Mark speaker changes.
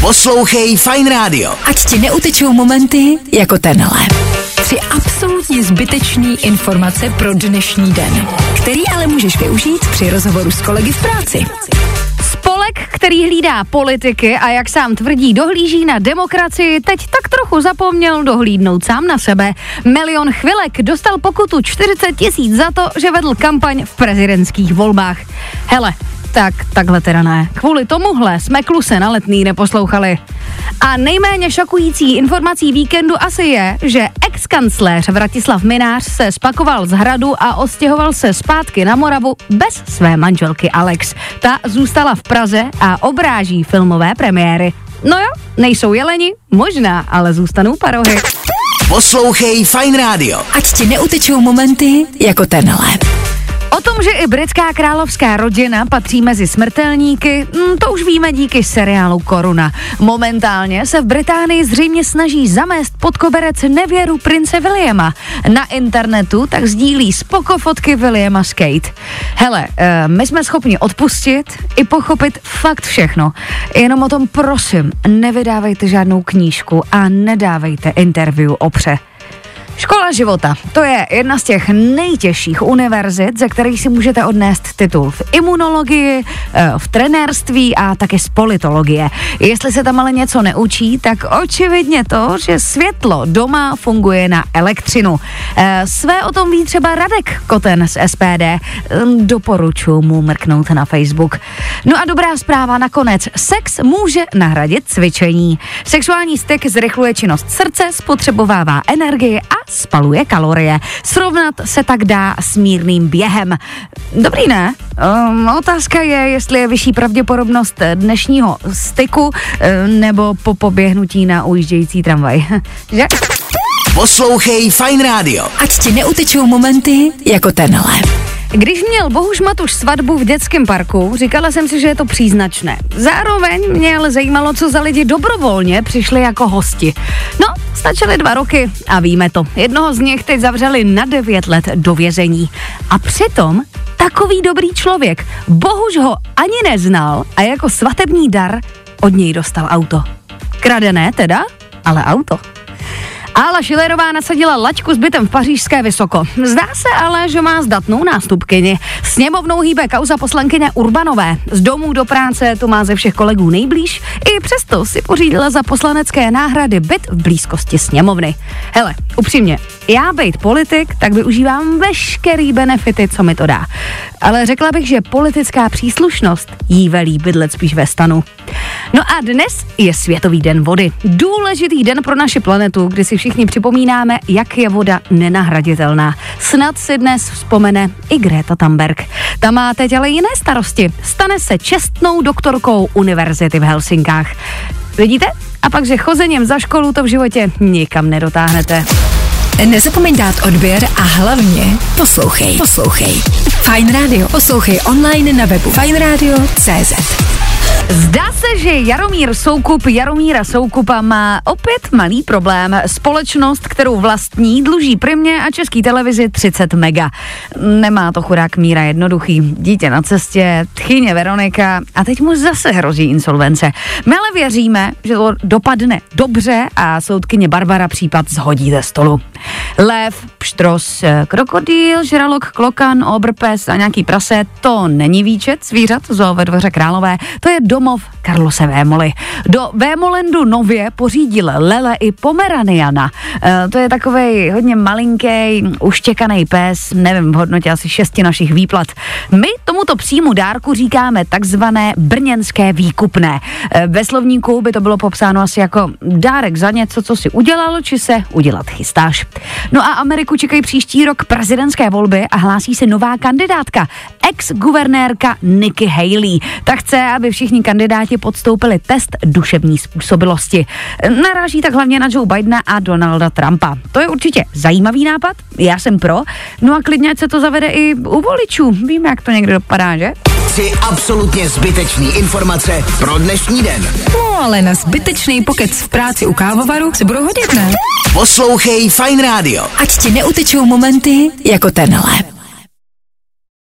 Speaker 1: Poslouchej Fine Radio.
Speaker 2: Ať ti neutečou momenty jako tenhle. Tři absolutně zbytečný informace pro dnešní den, který ale můžeš využít při rozhovoru s kolegy v práci.
Speaker 3: Spolek, který hlídá politiky a jak sám tvrdí, dohlíží na demokracii, teď tak trochu zapomněl dohlídnout sám na sebe. Milion chvilek dostal pokutu 40 tisíc za to, že vedl kampaň v prezidentských volbách. Hele, tak takhle teda ne. Kvůli tomuhle jsme kluse na letný neposlouchali. A nejméně šokující informací víkendu asi je, že ex-kancléř Vratislav Minář se spakoval z hradu a ostěhoval se zpátky na Moravu bez své manželky Alex. Ta zůstala v Praze a obráží filmové premiéry. No jo, nejsou jeleni, možná, ale zůstanou parohy.
Speaker 1: Poslouchej Fine Radio.
Speaker 2: Ať ti neutečou momenty jako tenhle.
Speaker 3: O tom, že i britská královská rodina patří mezi smrtelníky, hm, to už víme díky seriálu Koruna. Momentálně se v Británii zřejmě snaží zamést pod koberec nevěru prince Williama. Na internetu tak sdílí spoko fotky Williama s Kate. Hele, uh, my jsme schopni odpustit i pochopit fakt všechno. Jenom o tom prosím, nevydávejte žádnou knížku a nedávejte interview o pře. Škola života, to je jedna z těch nejtěžších univerzit, ze kterých si můžete odnést titul v imunologii, eh, v trenérství a také z politologie. Jestli se tam ale něco neučí, tak očividně to, že světlo doma funguje na elektřinu. Eh, své o tom ví třeba Radek Koten z SPD. Hm, Doporučuji mu mrknout na Facebook. No a dobrá zpráva nakonec. Sex může nahradit cvičení. Sexuální styk zrychluje činnost srdce, spotřebovává energii a spaluje kalorie. Srovnat se tak dá s mírným během. Dobrý ne? Um, otázka je, jestli je vyšší pravděpodobnost dnešního styku um, nebo po poběhnutí na ujíždějící tramvaj. že?
Speaker 1: Poslouchej Fine Radio.
Speaker 2: Ať ti neutečou momenty jako tenhle.
Speaker 3: Když měl Bohuž Matuš svatbu v dětském parku, říkala jsem si, že je to příznačné. Zároveň mě ale zajímalo, co za lidi dobrovolně přišli jako hosti. No, stačily dva roky a víme to. Jednoho z nich teď zavřeli na devět let do vězení. A přitom takový dobrý člověk. Bohuž ho ani neznal a jako svatební dar od něj dostal auto. Kradené teda, ale auto. Ála Šilerová nasadila laťku s bytem v pařížské Vysoko. Zdá se ale, že má zdatnou nástupkyni. Sněmovnou hýbe kauza poslankyně Urbanové. Z domů do práce to má ze všech kolegů nejblíž, i přesto si pořídila za poslanecké náhrady byt v blízkosti sněmovny. Hele, upřímně, já být politik, tak využívám veškerý benefity, co mi to dá. Ale řekla bych, že politická příslušnost jí velí bydlet spíš ve stanu. No a dnes je Světový den vody. Důležitý den pro naši planetu, kdy si všichni připomínáme, jak je voda nenahraditelná. Snad si dnes vzpomene i Greta Thunberg. Ta má teď ale jiné starosti. Stane se čestnou doktorkou univerzity v Helsinkách. Vidíte? A pak, že chozením za školu to v životě nikam nedotáhnete.
Speaker 2: Nezapomeň dát odběr a hlavně poslouchej. Poslouchej. Fine Radio. Poslouchej online na webu fineradio.cz.
Speaker 3: Zdá se, že Jaromír Soukup Jaromíra Soukupa má opět malý problém. Společnost, kterou vlastní, dluží primě a český televizi 30 mega. Nemá to chudák Míra jednoduchý. Dítě na cestě, tchyně Veronika a teď mu zase hrozí insolvence. My ale věříme, že to dopadne dobře a soudkyně Barbara případ zhodí ze stolu. Lev, pštros, krokodýl, žralok, klokan, obrpes a nějaký prase, to není výčet zvířat zoo ve dvoře Králové, to je domov Karlose Vémoly. Do Vémolendu nově pořídil Lele i Pomeraniana. E, to je takový hodně malinký, uštěkaný pes, nevím, v hodnotě asi šesti našich výplat. My tomuto příjmu dárku říkáme takzvané brněnské výkupné. E, ve slovníku by to bylo popsáno asi jako dárek za něco, co si udělal, či se udělat chystáš. No a Ameriku čekají příští rok prezidentské volby a hlásí se nová kandidátka, ex-guvernérka Nikki Haley. Ta chce, aby všichni kandidáti podstoupili test duševní způsobilosti. Naráží tak hlavně na Joe Bidena a Donalda Trumpa. To je určitě zajímavý nápad, já jsem pro. No a klidně se to zavede i u voličů. Víme, jak to někdy dopadá, že?
Speaker 1: Tři absolutně zbytečný informace pro dnešní den.
Speaker 2: No ale na zbytečný pokec v práci u kávovaru se budou hodit, ne?
Speaker 1: Poslouchej Fine Radio.
Speaker 2: Ať ti neutečou momenty jako tenhle.